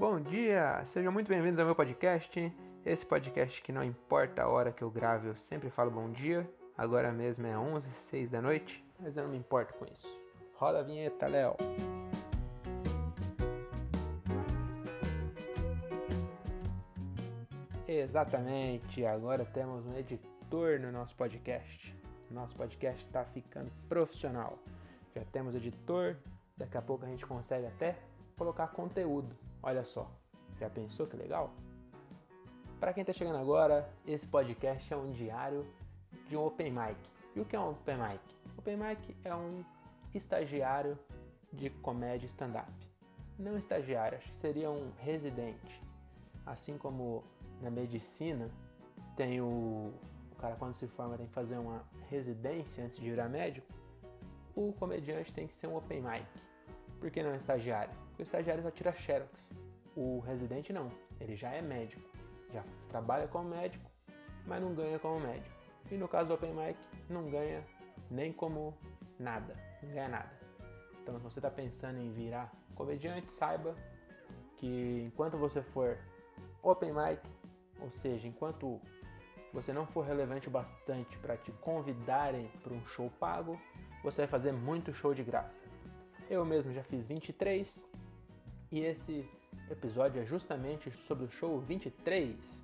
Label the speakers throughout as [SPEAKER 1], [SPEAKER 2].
[SPEAKER 1] Bom dia, sejam muito bem-vindos ao meu podcast. Esse podcast que não importa a hora que eu grave, eu sempre falo bom dia. Agora mesmo é 11 h 06 da noite, mas eu não me importo com isso. Roda a vinheta, Léo. Exatamente, agora temos um editor no nosso podcast. Nosso podcast está ficando profissional. Já temos editor, daqui a pouco a gente consegue até colocar conteúdo. Olha só, já pensou que legal? Para quem está chegando agora, esse podcast é um diário de um Open Mic. E o que é um Open Mic? Open Mic é um estagiário de comédia stand-up. Não estagiário, acho que seria um residente. Assim como na medicina tem o, o cara quando se forma tem que fazer uma residência antes de virar médico, o comediante tem que ser um Open Mic. Por que não é estagiário? Porque o estagiário só tira xerox. O residente não, ele já é médico, já trabalha como médico, mas não ganha como médico. E no caso do Open Mic, não ganha nem como nada, não ganha nada. Então, se você está pensando em virar comediante, saiba que enquanto você for Open Mic, ou seja, enquanto você não for relevante o bastante para te convidarem para um show pago, você vai fazer muito show de graça. Eu mesmo já fiz 23 e esse episódio é justamente sobre o show 23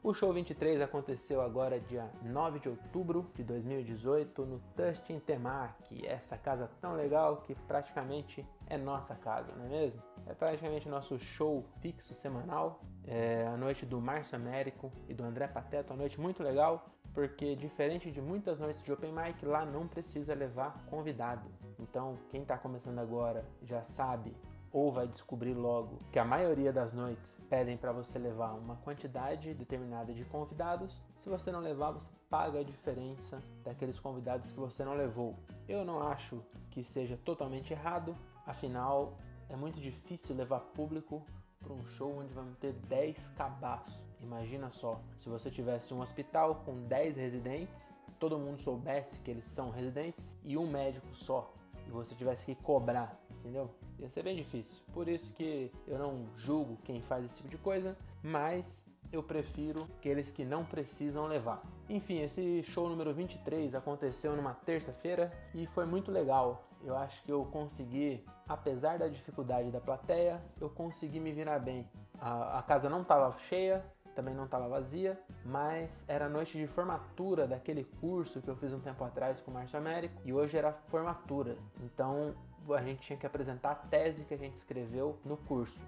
[SPEAKER 1] o show 23 aconteceu agora dia 9 de outubro de 2018 no Tustin Temac, essa casa tão legal que praticamente é nossa casa, não é mesmo? É praticamente nosso show fixo semanal, é a noite do Márcio Américo e do André Pateta, uma noite muito legal, porque diferente de muitas noites de Open Mic, lá não precisa levar convidado. Então, quem está começando agora já sabe ou vai descobrir logo que a maioria das noites pedem para você levar uma quantidade determinada de convidados. Se você não levar, você paga a diferença daqueles convidados que você não levou. Eu não acho que seja totalmente errado, afinal é muito difícil levar público para um show onde vamos ter 10 cabaços. Imagina só, se você tivesse um hospital com 10 residentes, todo mundo soubesse que eles são residentes e um médico só, e você tivesse que cobrar entendeu? Ia ser bem difícil. Por isso que eu não julgo quem faz esse tipo de coisa, mas eu prefiro aqueles que não precisam levar. Enfim, esse show número 23 aconteceu numa terça-feira e foi muito legal. Eu acho que eu consegui, apesar da dificuldade da plateia, eu consegui me virar bem. A, a casa não estava cheia, também não estava vazia, mas era noite de formatura daquele curso que eu fiz um tempo atrás com o Márcio Américo e hoje era formatura. Então a gente tinha que apresentar a tese que a gente escreveu no curso.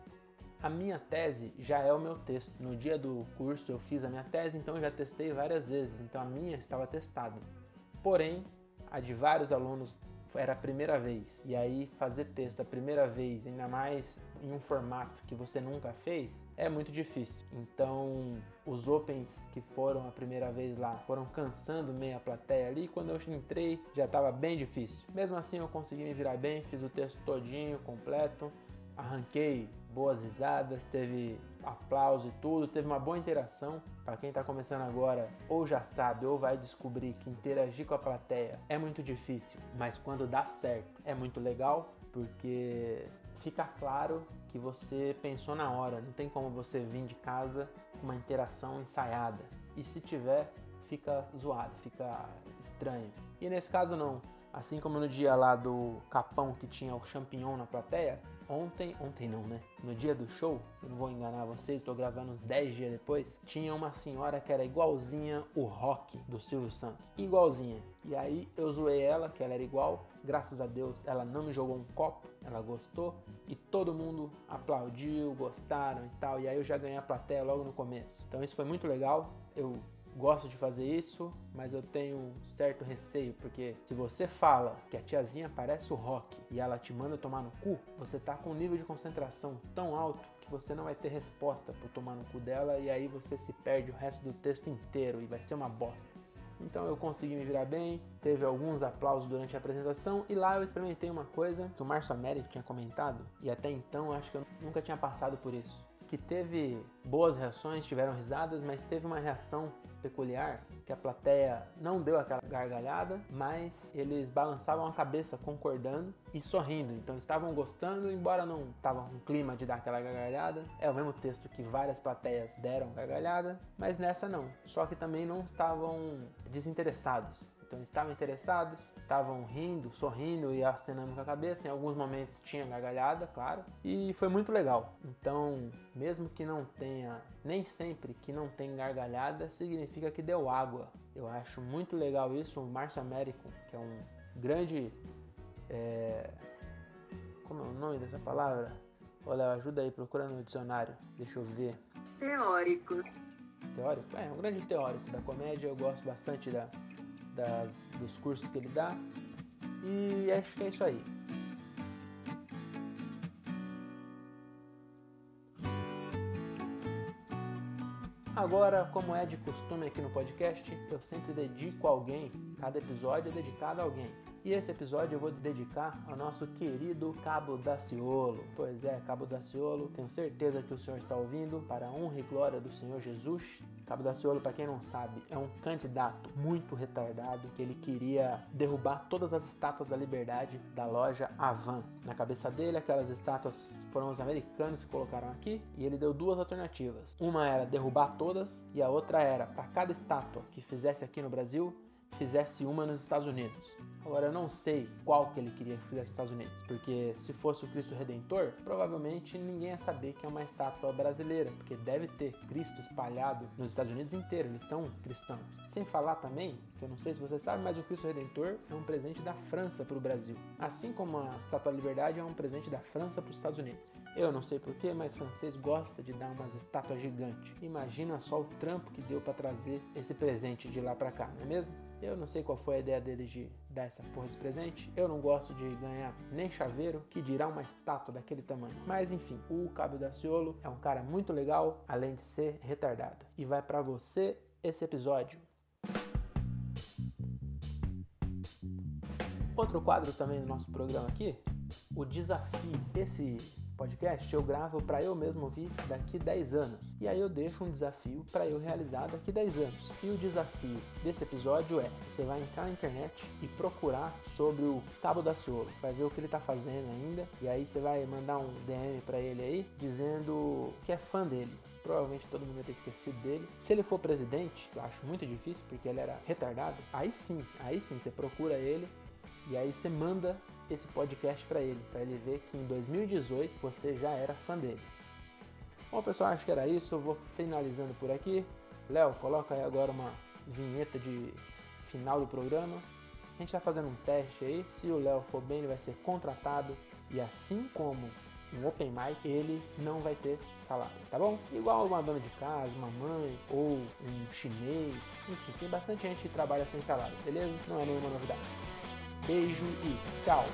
[SPEAKER 1] A minha tese já é o meu texto. No dia do curso eu fiz a minha tese, então eu já testei várias vezes, então a minha estava testada. Porém, a de vários alunos era a primeira vez. E aí fazer texto a primeira vez, ainda mais em um formato que você nunca fez, é muito difícil. Então, os opens que foram a primeira vez lá foram cansando meia plateia ali. Quando eu entrei, já estava bem difícil. Mesmo assim, eu consegui me virar bem, fiz o texto todinho, completo arranquei boas risadas, teve aplauso e tudo, teve uma boa interação. Para quem está começando agora, ou já sabe, ou vai descobrir que interagir com a plateia é muito difícil, mas quando dá certo é muito legal, porque fica claro que você pensou na hora, não tem como você vir de casa com uma interação ensaiada. E se tiver, fica zoado, fica estranho. E nesse caso não. Assim como no dia lá do Capão que tinha o champignon na plateia, ontem, ontem não, né? No dia do show, eu não vou enganar vocês, tô gravando uns 10 dias depois, tinha uma senhora que era igualzinha o rock do Silvio Santos. Igualzinha. E aí eu zoei ela, que ela era igual. Graças a Deus ela não me jogou um copo, ela gostou e todo mundo aplaudiu, gostaram e tal. E aí eu já ganhei a plateia logo no começo. Então isso foi muito legal. Eu gosto de fazer isso, mas eu tenho um certo receio, porque se você fala que a tiazinha parece o rock e ela te manda tomar no cu, você tá com um nível de concentração tão alto que você não vai ter resposta por tomar no cu dela e aí você se perde o resto do texto inteiro e vai ser uma bosta. Então eu consegui me virar bem, teve alguns aplausos durante a apresentação e lá eu experimentei uma coisa que o Márcio Américo tinha comentado e até então acho que eu nunca tinha passado por isso que teve boas reações, tiveram risadas, mas teve uma reação peculiar que a plateia não deu aquela gargalhada, mas eles balançavam a cabeça concordando e sorrindo. Então estavam gostando, embora não estavam com clima de dar aquela gargalhada. É o mesmo texto que várias plateias deram gargalhada, mas nessa não. Só que também não estavam desinteressados. Então estavam interessados, estavam rindo, sorrindo e acenando com a cabeça. Em alguns momentos tinha gargalhada, claro, e foi muito legal. Então, mesmo que não tenha, nem sempre que não tem gargalhada, significa que deu água. Eu acho muito legal isso. O Márcio Américo, que é um grande. É... Como é o nome dessa palavra? Olha, ajuda aí, procura no dicionário. Deixa eu ver.
[SPEAKER 2] Teórico.
[SPEAKER 1] Teórico? É, um grande teórico da comédia. Eu gosto bastante da, das, dos cursos que ele dá. E acho que é isso aí. Agora, como é de costume aqui no podcast, eu sempre dedico a alguém, cada episódio é dedicado a alguém. E esse episódio eu vou dedicar ao nosso querido Cabo Daciolo. Pois é, Cabo Daciolo, tenho certeza que o senhor está ouvindo, para a honra e glória do Senhor Jesus. Cabo Daciolo, para quem não sabe, é um candidato muito retardado que ele queria derrubar todas as estátuas da liberdade da loja Avan. Na cabeça dele, aquelas estátuas foram os americanos que colocaram aqui e ele deu duas alternativas. Uma era derrubar todas e a outra era para cada estátua que fizesse aqui no Brasil, fizesse uma nos Estados Unidos. Agora eu não sei qual que ele queria que fizesse nos Estados Unidos, porque se fosse o Cristo Redentor, provavelmente ninguém ia saber que é uma estátua brasileira, porque deve ter Cristo espalhado nos Estados Unidos inteiro, eles são cristãos. Sem falar também, que eu não sei se você sabe, mas o Cristo Redentor é um presente da França para o Brasil, assim como a Estátua da Liberdade é um presente da França para os Estados Unidos. Eu não sei porquê, mas francês gosta de dar umas estátuas gigantes. Imagina só o trampo que deu para trazer esse presente de lá para cá, não é mesmo? Eu não sei qual foi a ideia deles de dar essa porra de presente. Eu não gosto de ganhar nem chaveiro, que dirá uma estátua daquele tamanho. Mas enfim, o Cabo Daciolo é um cara muito legal, além de ser retardado. E vai para você esse episódio. Outro quadro também do nosso programa aqui, o desafio. Esse podcast eu gravo para eu mesmo ouvir daqui 10 anos. E aí eu deixo um desafio para eu realizar daqui 10 anos. E o desafio desse episódio é: você vai entrar na internet e procurar sobre o Cabo da Ciolo. Vai ver o que ele está fazendo ainda. E aí você vai mandar um DM para ele aí dizendo que é fã dele provavelmente todo mundo vai ter esquecido dele. Se ele for presidente, eu acho muito difícil, porque ele era retardado, aí sim, aí sim, você procura ele e aí você manda esse podcast para ele, para ele ver que em 2018 você já era fã dele. Bom, pessoal, acho que era isso. Eu vou finalizando por aqui. Léo, coloca aí agora uma vinheta de final do programa. A gente está fazendo um teste aí. Se o Léo for bem, ele vai ser contratado. E assim como um open mic, ele não vai ter salário, tá bom? Igual uma dona de casa, uma mãe ou um chinês, enfim, tem bastante gente que trabalha sem salário, beleza? Não é nenhuma novidade. Beijo e tchau!